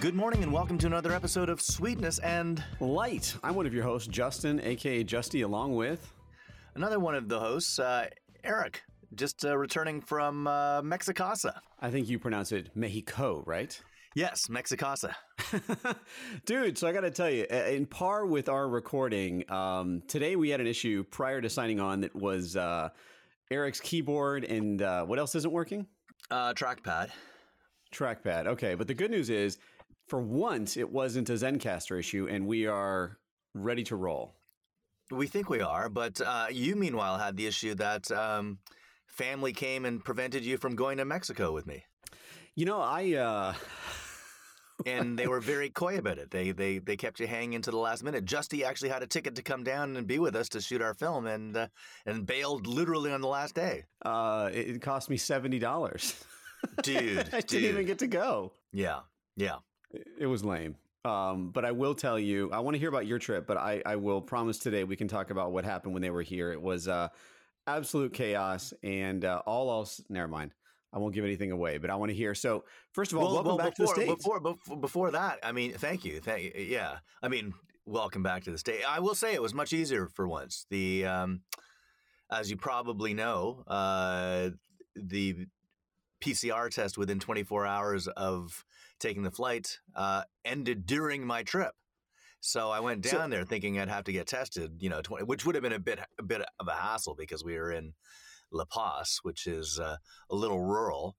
Good morning and welcome to another episode of Sweetness and Light. I'm one of your hosts, Justin, aka Justy, along with. another one of the hosts, uh, Eric, just uh, returning from uh, Mexicasa. I think you pronounce it Mexico, right? Yes, Mexicasa. Dude, so I got to tell you, in par with our recording, um, today we had an issue prior to signing on that was uh, Eric's keyboard and uh, what else isn't working? Uh, trackpad. Trackpad. Okay, but the good news is, for once, it wasn't a Zencastr issue, and we are ready to roll. We think we are, but uh, you meanwhile had the issue that um, family came and prevented you from going to Mexico with me. You know, I. Uh, and they were very coy about it. They they they kept you hanging to the last minute. Justy actually had a ticket to come down and be with us to shoot our film, and uh, and bailed literally on the last day. uh, it cost me seventy dollars. Dude, I didn't dude. even get to go. Yeah, yeah. It was lame. Um, but I will tell you, I want to hear about your trip, but I, I will promise today we can talk about what happened when they were here. It was uh, absolute chaos and uh, all else. Never mind. I won't give anything away, but I want to hear. So, first of all, welcome back before, to the States. Before, before, before that, I mean, thank you. Thank you. Yeah. I mean, welcome back to the state. I will say it was much easier for once. The, um, as you probably know, uh, the PCR test within 24 hours of taking the flight uh, ended during my trip. So I went So- down there thinking I'd have to get tested, you know, 20, which would have been a bit a bit of a hassle because we were in La Paz, which is uh, a little rural.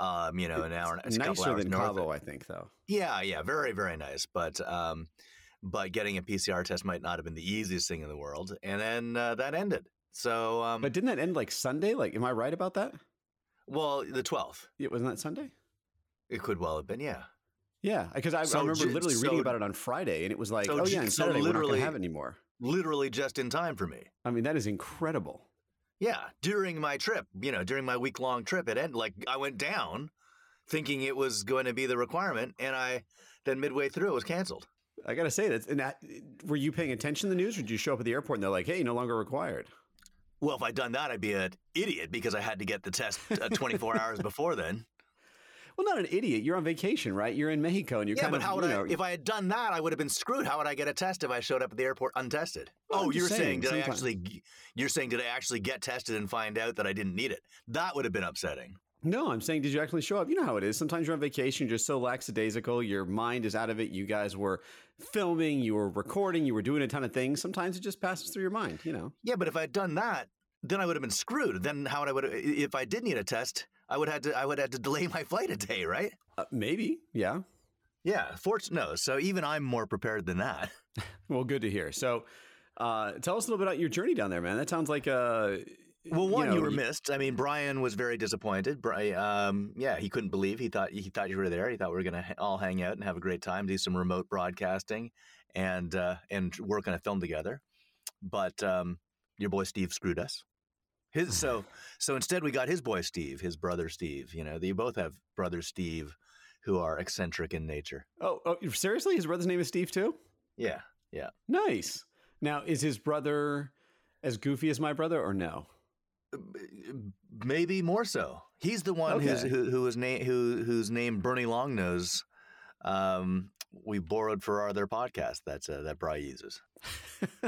Um, you know, an hour, it's a couple Nicer hours than north. Cabo, I think, though. Yeah, yeah, very, very nice. But um, but getting a PCR test might not have been the easiest thing in the world. And then uh, that ended. So, um, But didn't that end like Sunday? Like, am I right about that? well, the twelfth, It wasn't that Sunday? It could well have been. Yeah, Yeah, because I, So I remember literally so- reading about it on Friday, and it was like, so oh yeah, and so Saturday we're not going literally- to have it anymore. literally just in time for me. I mean, that is incredible. Yeah, during my trip, you know, during my week long trip, it ended like I went down thinking it was going to be the requirement, and I then midway through it was canceled. I gotta say that. And that, were you paying attention to the news, or did you show up at the airport and they're like, "Hey, no longer required"? Well, if I'd done that, I'd be an idiot because I had to get the test uh, 24 hours before then. Well, not an idiot. You're on vacation, right? You're in Mexico, and you're yeah, kind but of, how would you I? If I had done that, I would have been screwed. How would I get a test if I showed up at the airport untested? Well, oh, you're saying, saying, did I actually? You're saying did I actually get tested and find out that I didn't need it? That would have been upsetting. no, I'm saying, did you actually show up? You know how it is. Sometimes you're on vacation, you're just so lackadaisical, your mind is out of it. You guys were filming, you were recording, you were doing a ton of things. Sometimes it just passes through your mind, you know. Yeah, but if I'd done that, then I would have been screwed. Then how would I would if I did need a test? I would have to I would have to delay my flight a day, right? Uh, maybe, yeah. Yeah, fortunate. No, so even I'm more prepared than that. Well, good to hear. So, uh, tell us a little bit about your journey down there, man. That sounds like uh, Well, one, you, know, were y- missed. I mean, Brian was very disappointed. Brian, um, yeah, he couldn't believe. He thought he thought you were there. He thought we were going to all hang out and have a great time, do some remote broadcasting, and uh, and work on a film together. But um, your boy Steve screwed us. His so so instead we got his boy Steve, his brother Steve. You know, they both have brother Steve, who are eccentric in nature. oh, oh, seriously, his brother's name is Steve too. Yeah, yeah. Nice. Now, is his brother as goofy as my brother, or no? Maybe more so. He's the one who's, Okay. who who was name who whose name Bernie Longnose. Um, we borrowed for our other podcast. That's uh, that Bry uses.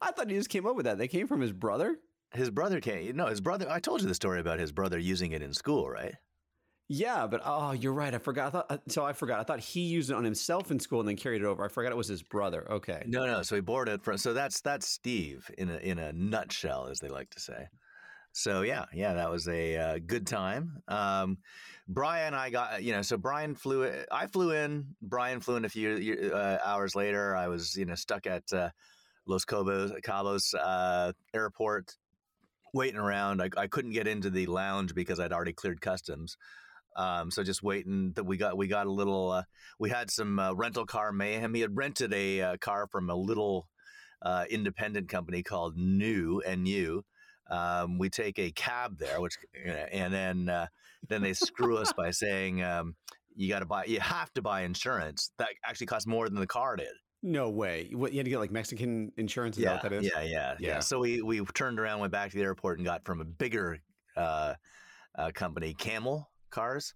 I thought he just came up with that. They came from his brother. His brother can't. No, his brother. I told you the story about his brother using it in school, right? Yeah, but oh, you're right. I forgot. I thought, uh, so I forgot. I thought he used it on himself in school and then carried it over. I forgot it was his brother. Okay. No, no. So he borrowed it from. So that's that's Steve in a in a nutshell, as they like to say. So yeah, yeah, that was a uh, good time. Um, Brian, I got you know. So Brian flew. I flew in. Brian flew in a few uh, hours later. I was you know stuck at uh, Los Cabos, Cabos uh, airport, waiting around. I, I couldn't get into the lounge because I'd already cleared customs. Um, so just waiting that we got we got a little uh, we had some uh, rental car mayhem. He had rented a uh, car from a little uh, independent company called New NU. Um, we take a cab there, which and then uh, then they screw us by saying um, you got to buy you have to buy insurance that actually costs more than the car did. No way. What you had to get like Mexican insurance? Is yeah, that what that is? yeah, yeah, yeah, Yeah. So we we turned around, went back to the airport, and got from a bigger uh, uh, company, Camel Cars.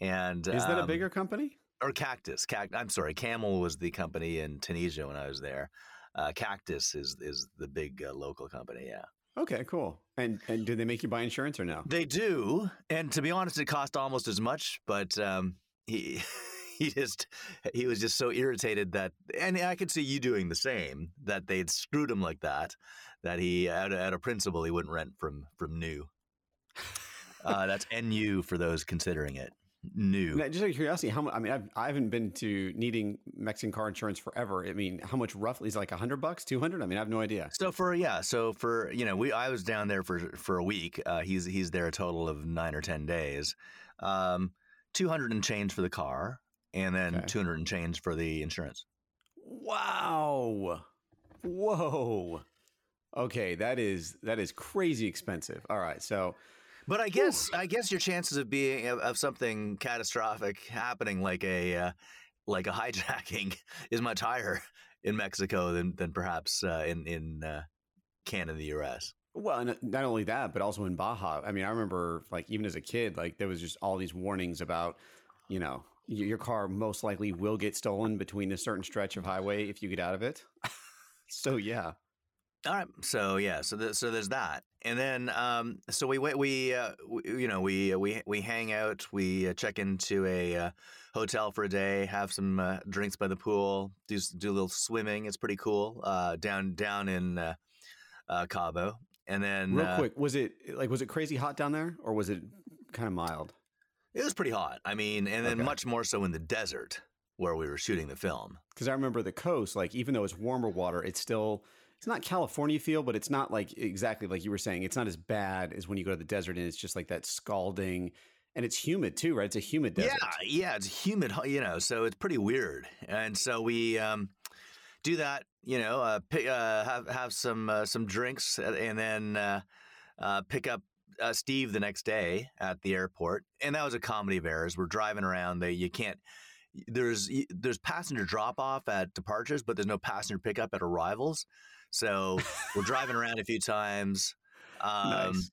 And Is that a um, bigger company? or Cactus. Cact- I'm sorry, Camel was the company in Tunisia when I was there. Uh, Cactus is is the big uh, local company. Yeah. Okay, cool. And and do they make you buy insurance or no? They do, and to be honest, it cost almost as much. But um, he he just he was just so irritated that, and I could see you doing the same. That they'd screwed him like that. That he, out of, out of principle, he wouldn't rent from from New. Uh, that's NU for those considering it. New. Now, just out of curiosity, how much? I mean, I've, I haven't been to needing Mexican car insurance forever. I mean, how much roughly is it like a hundred bucks, two hundred? I mean, I have no idea. So for yeah, so for you know, we I was down there for for a week. Uh, he's he's there a total of nine or ten days. Um, two hundred and change for the car, and then Okay. two hundred and change for the insurance. Wow. Whoa. Okay, that is that is crazy expensive. All right, so But I guess I guess your chances of being of, of something catastrophic happening like a uh, like a hijacking is much higher in Mexico than than perhaps uh, in in uh, Canada, the U.S. well, and not only that, but also in Baja. I mean, I remember like even as a kid, like there was just all these warnings about, you know, your car most likely will get stolen between a certain stretch of highway if you get out of it. so yeah. All right, so yeah, so th- so there's that, and then um, so we wait, we, uh, we you know we we we hang out, we uh, check into a uh, hotel for a day, have some uh, drinks by the pool, do do a little swimming. It's pretty cool uh, down down in uh, uh, Cabo, and then Real uh, quick, was it like was it crazy hot down there or was it kind of mild? It was pretty hot. I mean, and then Okay. much more so in the desert where we were shooting the film. because I remember the coast, like even though it's warmer water, it's still it's not California feel, but it's not like exactly like you were saying. It's not as bad as when you go to the desert and it's just like that scalding, and it's humid too, right? It's a humid desert. Yeah, yeah, it's humid, you know, so it's pretty weird. And so we um, do that, you know, uh, pick, uh, have have some uh, some drinks, uh, and then uh, uh, pick up uh, Steve the next day at the airport. And that was a comedy of errors. We're driving around. They, you can't. There's there's passenger drop off at departures, but there's no passenger pickup at arrivals. So we're driving around a few times. Um, Nice.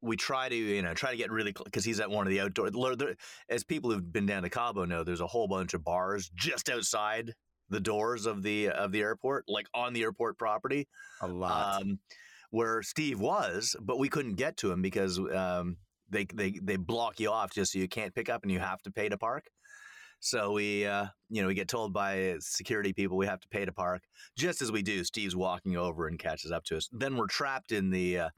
we try to you know try to get really because he's at one of the outdoor there- as people who've been down to cabo know there's a whole bunch of bars just outside the doors of the of the airport like on the airport property a lot. um, where steve was but we couldn't get to him because um, they, they they block you off just so you can't pick up and you have to pay to park so we uh, you know we get told by security people we have to pay to park just as we do steve's walking over and catches up to us then we're trapped in the uh,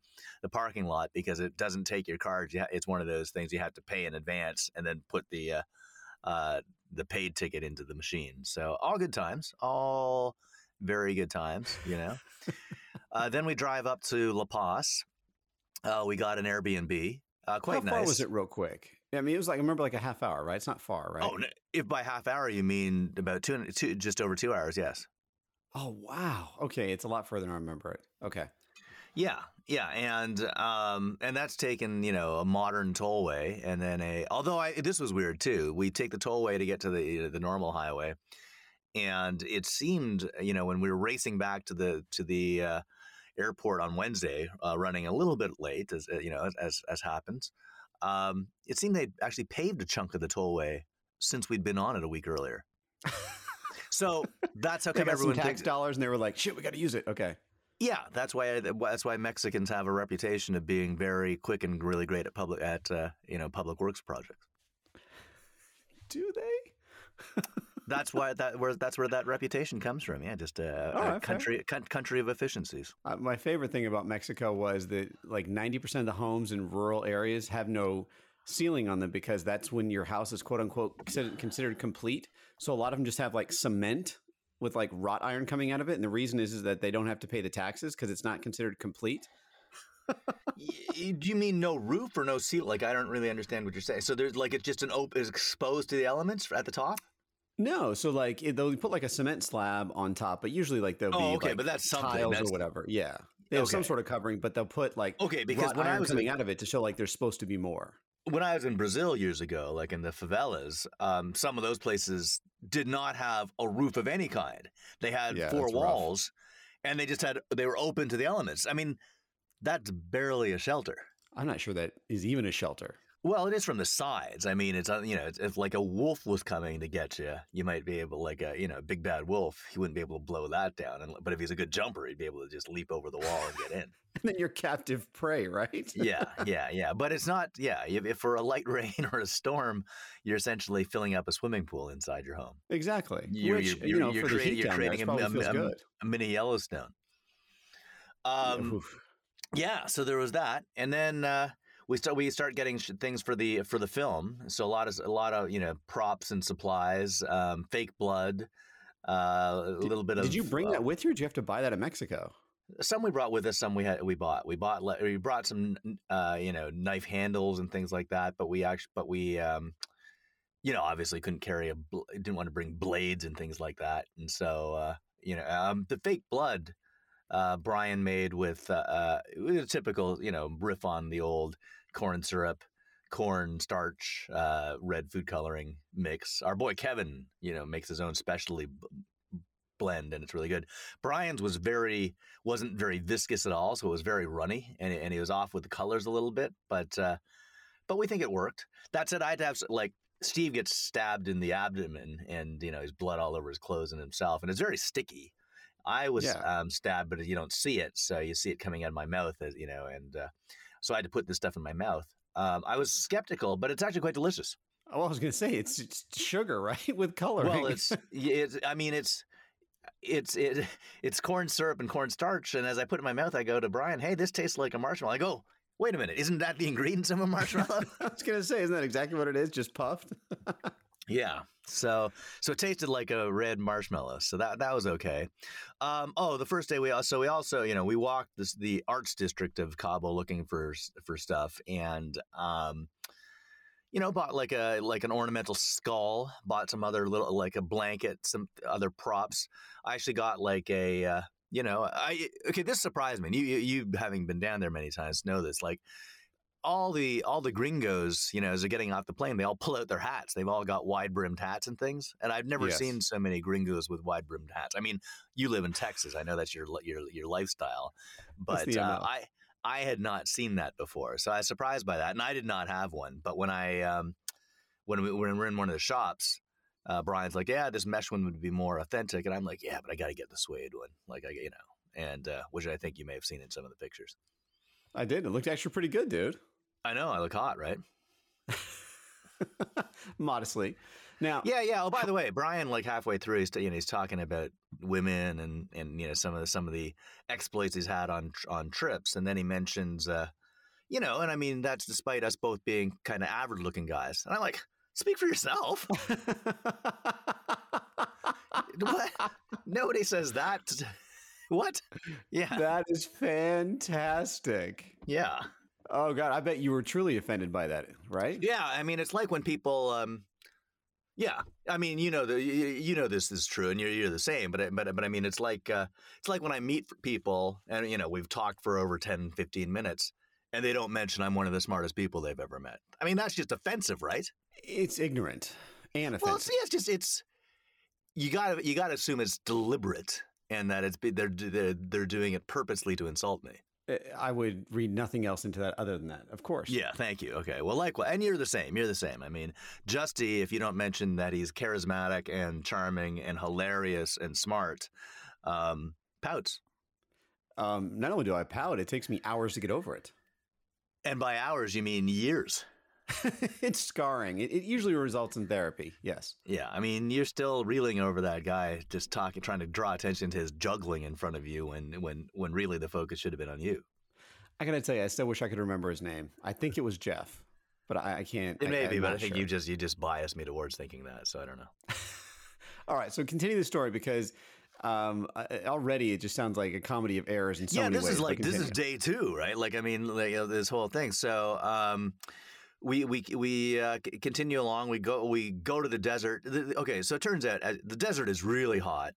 the parking lot because it doesn't take your card. You ha- It's one of those things you have to pay in advance and then put the uh, uh, the paid ticket into the machine. So all good times, all very good times, you know. uh, then we drive up to La Paz. Uh, we got an Airbnb. Uh, quite How far nice. was it, real quick? I mean, it was like I remember like a half hour, right? It's not far, right? Oh, if by half hour you mean about two, two, just over two hours, yes. Oh, wow. Okay, it's a lot further than I remember it. Okay. Yeah, yeah, and um, and that's taken you know a modern tollway, and then a. Although I this was weird too. We take the tollway to get to the the normal highway, and it seemed you know when we were racing back to the to the uh, airport on Wednesday, uh, running a little bit late as uh, you know as as, happens. Um, it seemed they'd actually paved a chunk of the tollway since we'd been on it a week earlier. so that's how come everyone tax thinks- dollars, and they were like, "Shit, we got to use it." Okay. yeah, that's why that's why Mexicans have a reputation of being very quick and really great at public at uh, you know public works projects. Do they? That's why that where that's where that reputation comes from. Yeah, just a, All a right, country coun- country of efficiencies. Uh, my favorite thing about Mexico was that like 90% of the homes in rural areas have no ceiling on them because that's when your house is quote unquote considered, considered complete. So a lot of them just have like cement with like wrought iron coming out of it. And the reason is, is that they don't have to pay the taxes because it's not considered complete. Do you mean no roof or no seal? Like I don't really understand what you're saying. So there's like it's just an open is exposed to the elements at the top. No, so like it, they'll put like a cement slab on top, but usually like they'll Oh, be okay, like but that's something. tiles That's- or whatever. Yeah, they have some sort of covering, but they'll put like Okay, because when I was in coming out of it to show like there's supposed to be more. when I was in Brazil years ago, like in the favelas, um, some of those places did not have a roof of any kind. They had Yeah, four that's rough. walls, and they just had they were open to the elements. I mean, that's barely a shelter. I'm not sure that is even a shelter. Well, it is from the sides. I mean, it's uh, you know, it's, if like a wolf was coming to get you, you might be able, like a you know, big bad wolf, he wouldn't be able to blow that down. And but if he's a good jumper, he'd be able to just leap over the wall and get in. and then you're captive prey, right? yeah, yeah, yeah. But it's not. Yeah, if, if for a light rain or a storm, you're essentially filling up a swimming pool inside your home. Exactly. You're, Which you're, you know, you're for the creating, heat you're down there, creating a, a- good. a mini Yellowstone. Um, Oof. yeah so there was that and then uh we start we start getting sh- things for the for the film. So a lot of a lot of you know props and supplies um fake blood uh a Did- little bit of Did you bring uh, that with you, or did you have to buy that in Mexico? some we brought with us some we had we bought. We bought we brought some uh you know knife handles and things like that but we actually but we um you know obviously couldn't carry a bl- didn't want to bring blades and things like that. And so uh you know um the fake blood uh brian made with uh, uh a typical you know riff on the old corn syrup corn starch uh red food coloring mix our boy kevin you know makes his own specialty b- blend and it's really good brian's was very wasn't very viscous at all, so it was very runny, and and he was off with the colors a little bit, but uh, but we think it worked. That said, I had to have like Steve gets stabbed in the abdomen, and you know his blood all over his clothes and himself, and it's very sticky. I was Yeah. um, stabbed, but you don't see it, so you see it coming out of my mouth, you know, and uh, so I had to put this stuff in my mouth. Um, I was skeptical, but it's actually quite delicious. Oh, I was going to say it's, it's sugar, right, with coloring. Well, it's, it's I mean, it's it's it, it's corn syrup and cornstarch, and as I put it in my mouth, I go to Brian, "Hey, this tastes like a marshmallow." I go, "Wait a minute, isn't that the ingredients of a marshmallow?" I was going to say, isn't that exactly what it is? Just puffed. Yeah. So so it tasted like a red marshmallow. So that that was okay. Um, oh, the first day we also we also you know we walked this the arts district of Cabo looking for for stuff and. Um, you know, bought like a like an ornamental skull. Bought some other little like a blanket, some other props. I actually got like a, uh, you know, I okay. This surprised me. You, you you having been down there many times know this. Like all the all the gringos, you know, as they're getting off the plane, they all pull out their hats. They've all got wide brimmed hats and things. And I've never Yes. seen so many gringos with wide brimmed hats. I mean, you live in Texas. I know that's your your your lifestyle, but uh, I. I had not seen that before, so I was surprised by that, and I did not have one. But when I um, when we when we're in one of the shops, uh, Brian's like, "Yeah, this mesh one would be more authentic," and I'm like, "Yeah, but I got to get the suede one." Like I, you know, and uh, which I think you may have seen in some of the pictures. I did. It looked actually pretty good, dude. I know I look hot, right? Modestly. Now, Yeah, yeah. Oh, by the way, Brian, like halfway through, he's you know he's talking about women and and you know some of the some of the exploits he's had on on trips, and then he mentions, uh, you know, and I mean that's despite us both being kind of average looking guys, and I'm like, speak for yourself. what? Nobody says that. what? Yeah, that is fantastic. yeah. Oh God, I bet you were truly offended by that, right? Yeah, I mean, it's like when people, um, yeah, I mean, you know, the, you, you know this is true, and you're you're the same. But I- but but I mean, it's like uh, it's like when I meet people, and you know, we've talked for over 10, 15 minutes, and they don't mention I'm one of the smartest people they've ever met. I mean, that's just offensive, right? It's ignorant and offensive. Well, see, it's just it's you got to you got to assume it's deliberate, and that it's they're they're they're doing it purposely to insult me. Uh, I would read nothing else into that other than that, of course. Yeah, thank you. Okay, well, likewise, and you're the same. You're the same. I mean, Justy, if you don't mention that he's charismatic and charming and hilarious and smart, um, pouts. Um, not only do I pout, it takes me hours to get over it. And by hours, you mean years. it's scarring. It, it usually results in therapy. Yes. Yeah, I mean, you're still reeling over that guy, just talking, trying to draw attention to his juggling in front of you, when when when really the focus should have been on you. I gotta tell you, I still wish I could remember his name. I think it was Jeff, but I, I can't. It I, may be, I'm but I think sure. you just you just biased me towards thinking that, so I don't know. All right, so continue the story because um, already it just sounds like a comedy of errors in so yeah, many this ways. is like this is day two, right? Like I mean, like, you know, this whole thing. So um, we we we uh, continue along. We go we go to the desert. Okay, so it turns out uh, the desert is really hot.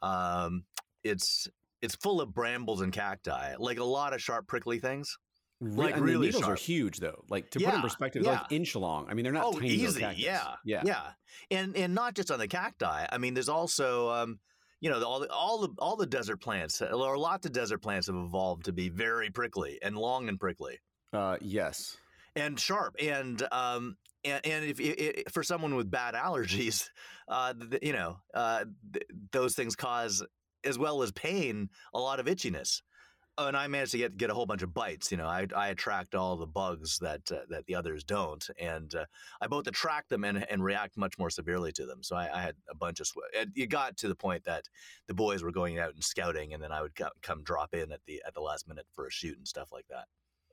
Um, it's it's full of brambles and cacti, like a lot of sharp, prickly things. Like and really the needles are huge though. Like to put in Yeah, perspective, they're yeah. like inch long. I mean, they're not oh, tiny easy, yeah, yeah, yeah, and and not just on the cacti. I mean, there's also um, you know, the, all the all the all the desert plants, uh, or lots of desert plants have evolved to be very prickly and long and prickly. Uh, yes. And sharp and um and, and if, if for someone with bad allergies, uh, th- you know, uh, th- those things cause as well as pain a lot of itchiness. Oh, and I managed to get get a whole bunch of bites. You know, I, I attract all the bugs that uh, that the others don't, and uh, I both attract them and, and react much more severely to them. So I, I had a bunch of sweat. It got to the point that the boys were going out and scouting, and then I would co- come drop in at the at the last minute for a shoot and stuff like that.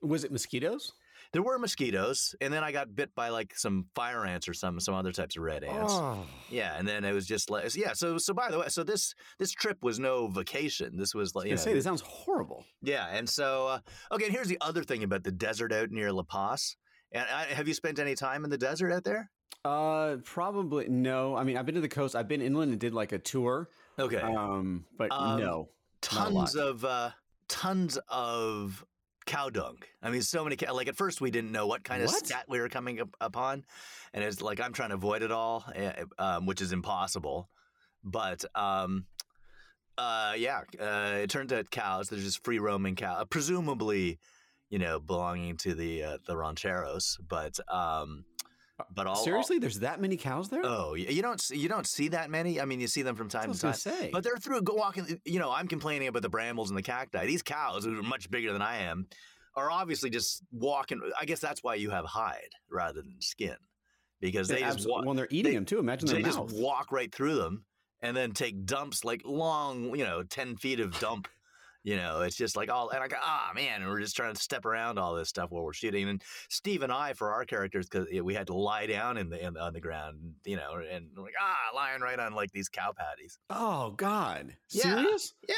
Was it mosquitoes? There were mosquitoes, and then I got bit by like some fire ants or some some other types of red ants. Oh. Yeah, and then it was just like yeah. So so by the way, so this this trip was no vacation. This was like you know, say this sounds horrible. yeah, and so uh, okay. And here's the other thing about the desert out near La Paz. And I, have you spent any time in the desert out there? Uh, probably no. I mean, I've been to the coast. I've been inland and did like a tour. Okay, Um, but Um, no. tons of uh, tons of cow dung. I mean, so many. Cow- like at first, we didn't know what kind of What? scat we were coming up, upon, and it's like I'm trying to avoid it all, eh, um, which is impossible. But um, uh, yeah, uh, it turns out cows. There's just free roaming cow, presumably, you know, belonging to the uh, the rancheros. But um, Uh, but all Seriously, there's that many cows there? Oh, you don't see- you don't see that many. I mean, you see them from time to time. say. But they're through go walking. You know, I'm complaining about the brambles and the cacti. These cows, who are much bigger than I am, are obviously just walking. I guess that's why you have hide rather than skin, because they Yeah, just walk. when they're eating they- them too. Imagine They their just walk right through them and then take dumps like long, you know, ten feet of dump. You know, it's just like all, and I go, ah, man, and we're just trying to step around all this stuff while we're shooting. And Steve and I, for our characters, because we had to lie down in the, in the on the ground, you know, and like, ah, lying right on like these cow patties. oh God, Yeah. serious? Yeah.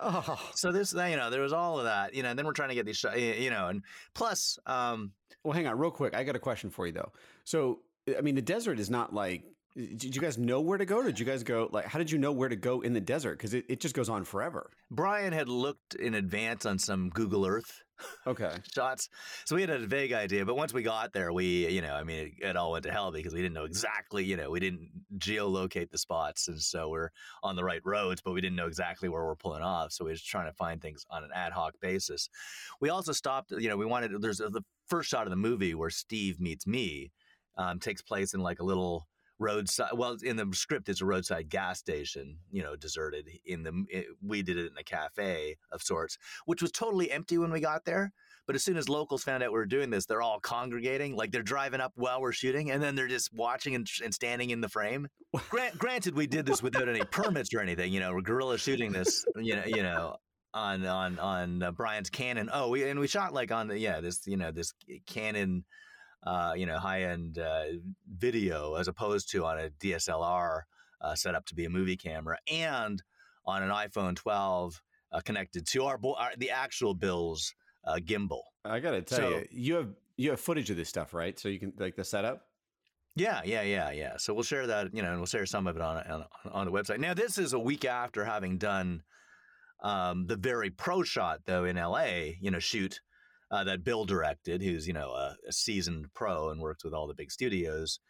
Oh, So this, you know, there was all of that, you know. And then we're trying to get these, sh- you know, and plus, um, well, hang on, real quick. I got a question for you though. So, I mean, the desert is not like. Did you guys know where to go? Did you guys go like? How did you know where to go in the desert? Because it, it just goes on forever. Brian had looked in advance on some Google Earth Okay. shots. So we had a vague idea, but once we got there, we, you know, I mean, it, it all went to hell because we didn't know exactly, you know, we didn't geolocate the spots. And so we're on the right roads, but we didn't know exactly where we're pulling off. So we were just trying to find things on an ad hoc basis. We also stopped, you know, we wanted, there's the first shot of the movie where Steve meets me um, takes place in like a little roadside well in the script it's a roadside gas station you know deserted in the it, we did it in a cafe of sorts which was totally empty when we got there but as soon as locals found out we were doing this, they're all congregating. Like they're driving up while we're shooting, and then they're just watching and, and standing in the frame. Grant, granted, we did this without any permits or anything. You know, we're guerrilla shooting this. You know, you know, on on on uh, Brian's Canon. Oh, we and we shot like on the yeah this you know this Canon. Uh, you know, high end uh, video as opposed to on a DSLR uh, set up to be a movie camera, and on an iPhone 12 uh, connected to our, bo- our the actual Bill's uh, gimbal. I gotta tell So- you, you have you have footage of this stuff, right? So you can like the setup. Yeah, yeah, yeah, yeah. So we'll share that, you know, and we'll share some of it on on, on the website. Now, this is a week after having done um, the very pro shot, though, in L.A. You know, shoot uh, that Bill directed, who's you know a, a seasoned pro and works with all the big studios,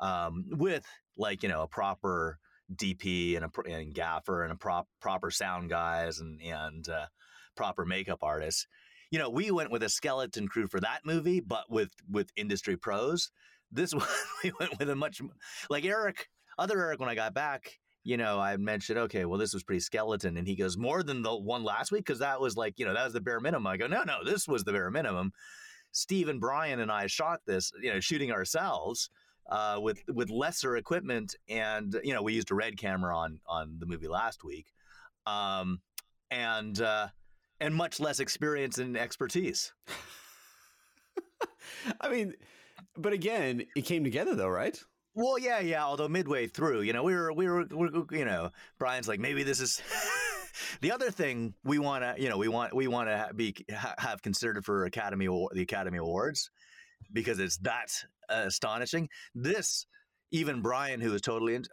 um, with like you know a proper DP and a and gaffer and a prop proper sound guys and and uh, proper makeup artists. You know, we went with a skeleton crew for that movie, but with with industry pros. This one we went with a much like Eric, other Eric. When I got back, you know, I mentioned, okay, well, this was pretty skeleton, and he goes more than the one last week because that was like, you know, that was the bare minimum. I go, no, no, this was the bare minimum. Steve and Brian and I shot this, you know, shooting ourselves uh, with with lesser equipment, and you know, we used a red camera on on the movie last week, um, and uh, and much less experience and expertise. I mean, but again, it came together though, right? Well, yeah, yeah. Although midway through, you know, we were, we were, we were you know, Brian's like, maybe this is. the other thing we want to, you know, we want we want to be ha- have considered for Academy the Academy Awards because it's that uh, astonishing. This, even Brian, who was totally in,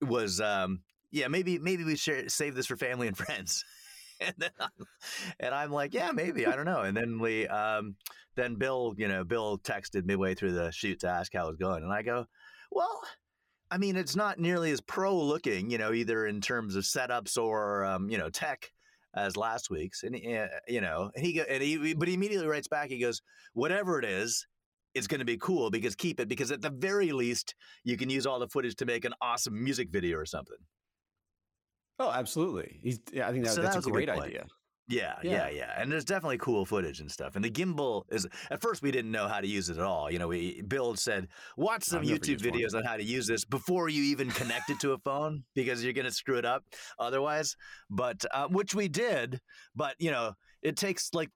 was, um, yeah, maybe maybe we share, save this for family and friends. and then I'm, and I'm like, yeah, maybe I don't know. And then we, um, then Bill, you know, Bill texted midway through the shoot to ask how it was going, and I go, well, I mean, it's not nearly as pro looking, you know, either in terms of setups or um, you know tech as last week's, and uh, you know, and he, and he, but he immediately writes back. He goes, "Whatever it is, it's going to be cool because keep it because at the very least you can use all the footage to make an awesome music video or something." Oh, absolutely. He's. Yeah, I think that, so that's that a great idea. Yeah, yeah, yeah, yeah, And there's definitely cool footage and stuff. And the gimbal is at first we didn't know how to use it at all. You know, we Bill said, watch some YouTube videos on how to use this before you even connect it to a phone because you're going to screw it up otherwise. But uh, which we did. But you know, it takes like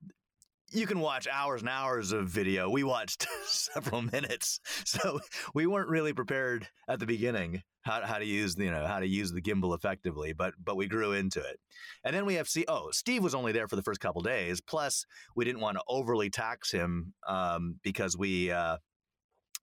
you can watch hours and hours of video. We watched several minutes, so we weren't really prepared at the beginning how, how to use you know how to use the gimbal effectively. But but we grew into it, and then we have see oh Steve was only there for the first couple days. Plus we didn't want to overly tax him um, because we. Uh,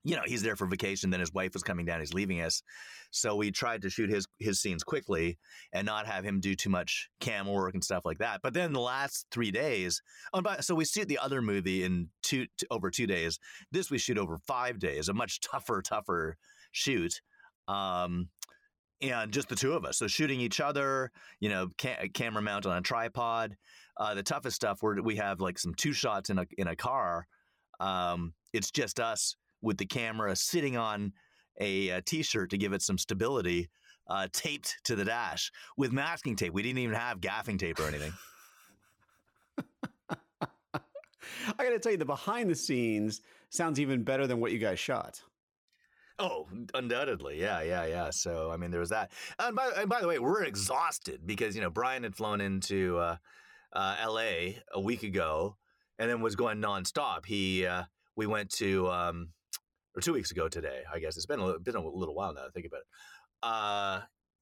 you know, he's there for vacation. Then his wife was coming down. He's leaving us, so we tried to shoot his his scenes quickly and not have him do too much cam work and stuff like that. But then the last three days, oh, so we shoot the other movie in two over two days. This we shoot over five days. A much tougher, tougher shoot. Um, and just the two of us. So shooting each other, you know, ca- camera mount on a tripod. Uh, the toughest stuff where we have like some two shots in a in a car. Um, it's just us with the camera sitting on a a t-shirt to give it some stability, uh, taped to the dash with masking tape. We didn't even have gaffing tape or anything. I got to tell you, the behind the scenes sounds even better than what you guys shot. Oh, undoubtedly, yeah, yeah, yeah. So I mean, there was that. And by, and by the way, we're exhausted because you know Brian had flown into uh, uh, L.A. a week ago and then was going nonstop. He uh, we went to um, or two weeks ago today. I guess it's been a, been a little while now. To think about it. Uh,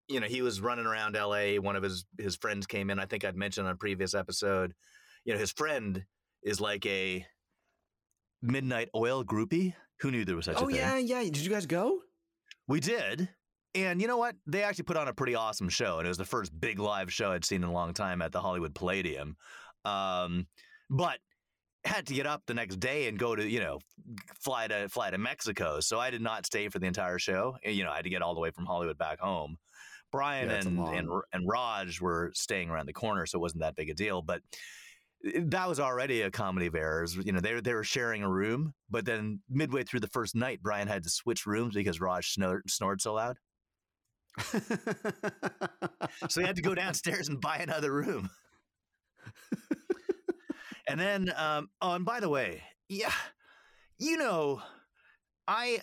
you know, he was running around L.A. One of his his friends came in. I think I'd mentioned on a previous episode. You know, his friend is like a midnight oil groupie. Who knew there was such oh, a thing? Oh yeah, yeah. Did you guys go? We did. And you know what? They actually put on a pretty awesome show, and it was the first big live show I'd seen in a long time at the Hollywood Palladium. Um, but had to get up the next day and go to you know fly to fly to Mexico. So I did not stay for the entire show. You know, I had to get all the way from Hollywood back home. Brian yeah, and, and and Raj were staying around the corner, so it wasn't that big a deal. But eh, that was already a comedy of errors. You know, they they were sharing a room, but then midway through the first night, Brian had to switch rooms because Raj snored, snored so loud. so he had to go downstairs and buy another room. And then, um, oh, and by the way, yeah, you know, I,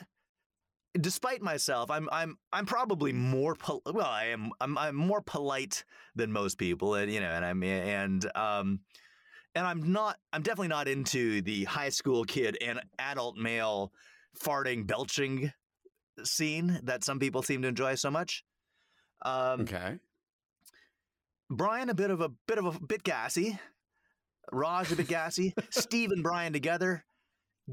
despite myself, I'm I'm I'm probably more pol- well, I am I'm I'm more polite than most people, and you know, and I'm and um, and I'm not I'm definitely not into the high school kid and adult male farting belching scene that some people seem to enjoy so much. Um, okay. Brian, a bit of a bit of a bit gassy, Raj a bit gassy. Steve and Brian together,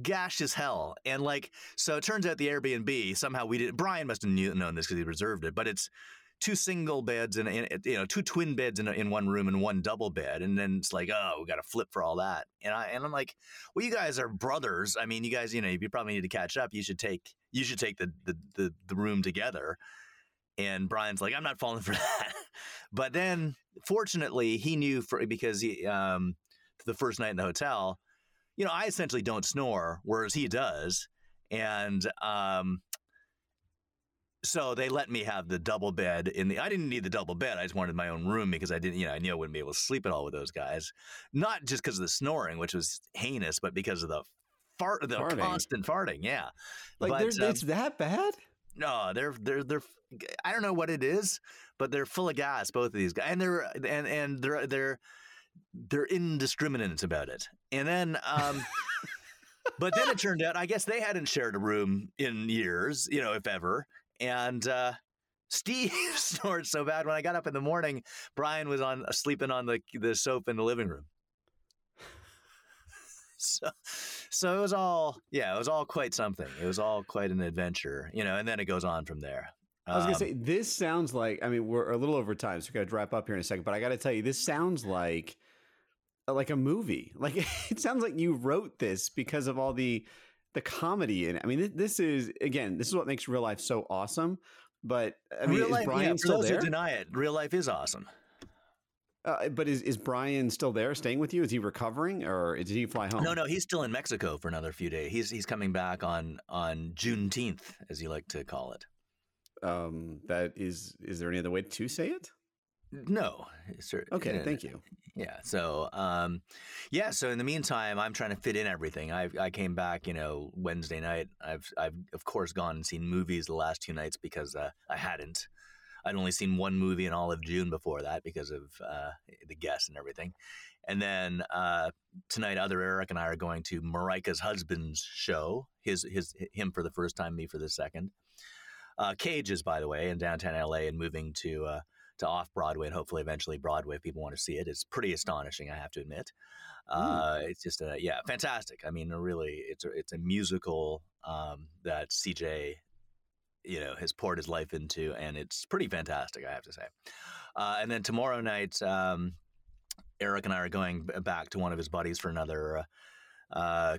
gash as hell. And like, so it turns out the Airbnb somehow we did. Brian must have knew, known this because he reserved it, but it's two single beds and you know two twin beds in, in one room and one double bed, and then it's like, oh, we got to flip for all that. And I and I'm like, well, you guys are brothers. I mean, you guys, you know, you probably need to catch up. You should take you should take the the the, the room together. And Brian's like, I'm not falling for that. but then, fortunately, he knew for because he um, the first night in the hotel, you know, I essentially don't snore, whereas he does. And um, so they let me have the double bed in the. I didn't need the double bed. I just wanted my own room because I didn't, you know, I knew I wouldn't be able to sleep at all with those guys. Not just because of the snoring, which was heinous, but because of the fart, the farting. constant farting. Yeah, like but, um, it's that bad. No, they're they're they're. I don't know what it is, but they're full of gas. Both of these guys, and they're and and they're they're they're indiscriminate about it. And then, um, but then it turned out, I guess they hadn't shared a room in years, you know, if ever. And uh, Steve snored so bad when I got up in the morning, Brian was on sleeping on the the sofa in the living room. so, so it was all, yeah, it was all quite something. It was all quite an adventure, you know. And then it goes on from there. I was gonna um, say this sounds like. I mean, we're a little over time, so we got to wrap up here in a second. But I got to tell you, this sounds like like a movie. Like it sounds like you wrote this because of all the the comedy in it. I mean, this is again, this is what makes real life so awesome. But I mean, real life, Brian yeah, still there? Deny it. Real life is awesome. Uh, but is, is Brian still there, staying with you? Is he recovering, or did he fly home? No, no, he's still in Mexico for another few days. He's he's coming back on on Juneteenth, as you like to call it. Um, that is. Is there any other way to say it? No. Sir, okay, thank you. Yeah. So, um, yeah. So in the meantime, I'm trying to fit in everything. I I came back, you know, Wednesday night. I've I've of course gone and seen movies the last two nights because uh, I hadn't. I'd only seen one movie in all of June before that because of uh, the guests and everything. And then uh, tonight, other Eric and I are going to Marika's husband's show. His his him for the first time, me for the second. Uh, Cages, by the way, in downtown LA, and moving to uh, to off Broadway and hopefully eventually Broadway if people want to see it. It's pretty astonishing, I have to admit. Uh, it's just a yeah, fantastic. I mean, really, it's a, it's a musical um, that CJ, you know, has poured his life into, and it's pretty fantastic, I have to say. Uh, and then tomorrow night, um, Eric and I are going back to one of his buddies for another. Uh,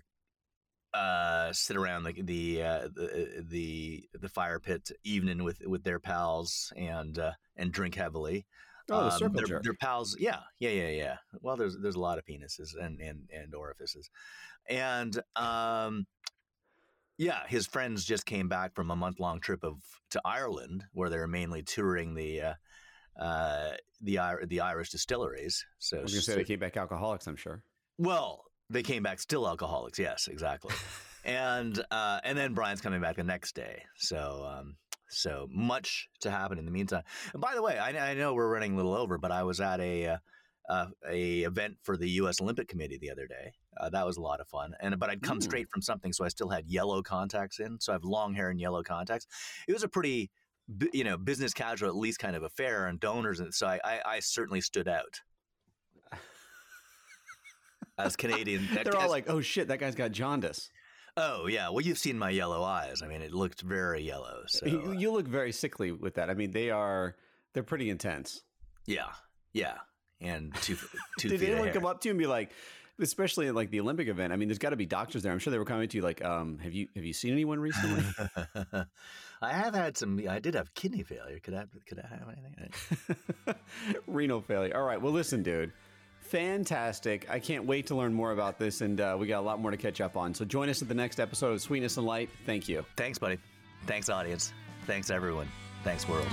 uh, sit around the the, uh, the the the fire pit evening with with their pals and uh, and drink heavily. Oh, the circle um, jerk. they're pals. Yeah, yeah, yeah, yeah. Well, there's there's a lot of penises and and and orifices, and um, yeah, his friends just came back from a month long trip of to Ireland where they were mainly touring the. Uh, uh, the the Irish distilleries. So I was going to say they came back alcoholics. I'm sure. Well, they came back still alcoholics. Yes, exactly. and uh, and then Brian's coming back the next day. So um, so much to happen in the meantime. And by the way, I, I know we're running a little over, but I was at a uh, uh, a event for the U.S. Olympic Committee the other day. Uh, that was a lot of fun. And but I'd come Ooh. straight from something, so I still had yellow contacts in. So I have long hair and yellow contacts. It was a pretty you know business casual at least kind of affair and donors, and so I, I, I certainly stood out as Canadian. They're all like, "Oh shit, that guy's got jaundice." Oh yeah, well you've seen my yellow eyes. I mean, it looked very yellow. So you, uh, you look very sickly with that. I mean, they are they're pretty intense. yeah, yeah, and two two Did anyone come up to you and be like, especially at like the Olympic event? I mean, there's got to be doctors there. I'm sure they were coming to you like, um, "Have you have you seen anyone recently?" I have had some. I did have kidney failure. Could I? Could I have anything? Renal failure. All right. Well, listen, dude. Fantastic. I can't wait to learn more about this, and uh, we got a lot more to catch up on. So join us at the next episode of Sweetness and Light. Thank you. Thanks, buddy. Thanks, audience. Thanks, everyone. Thanks, world.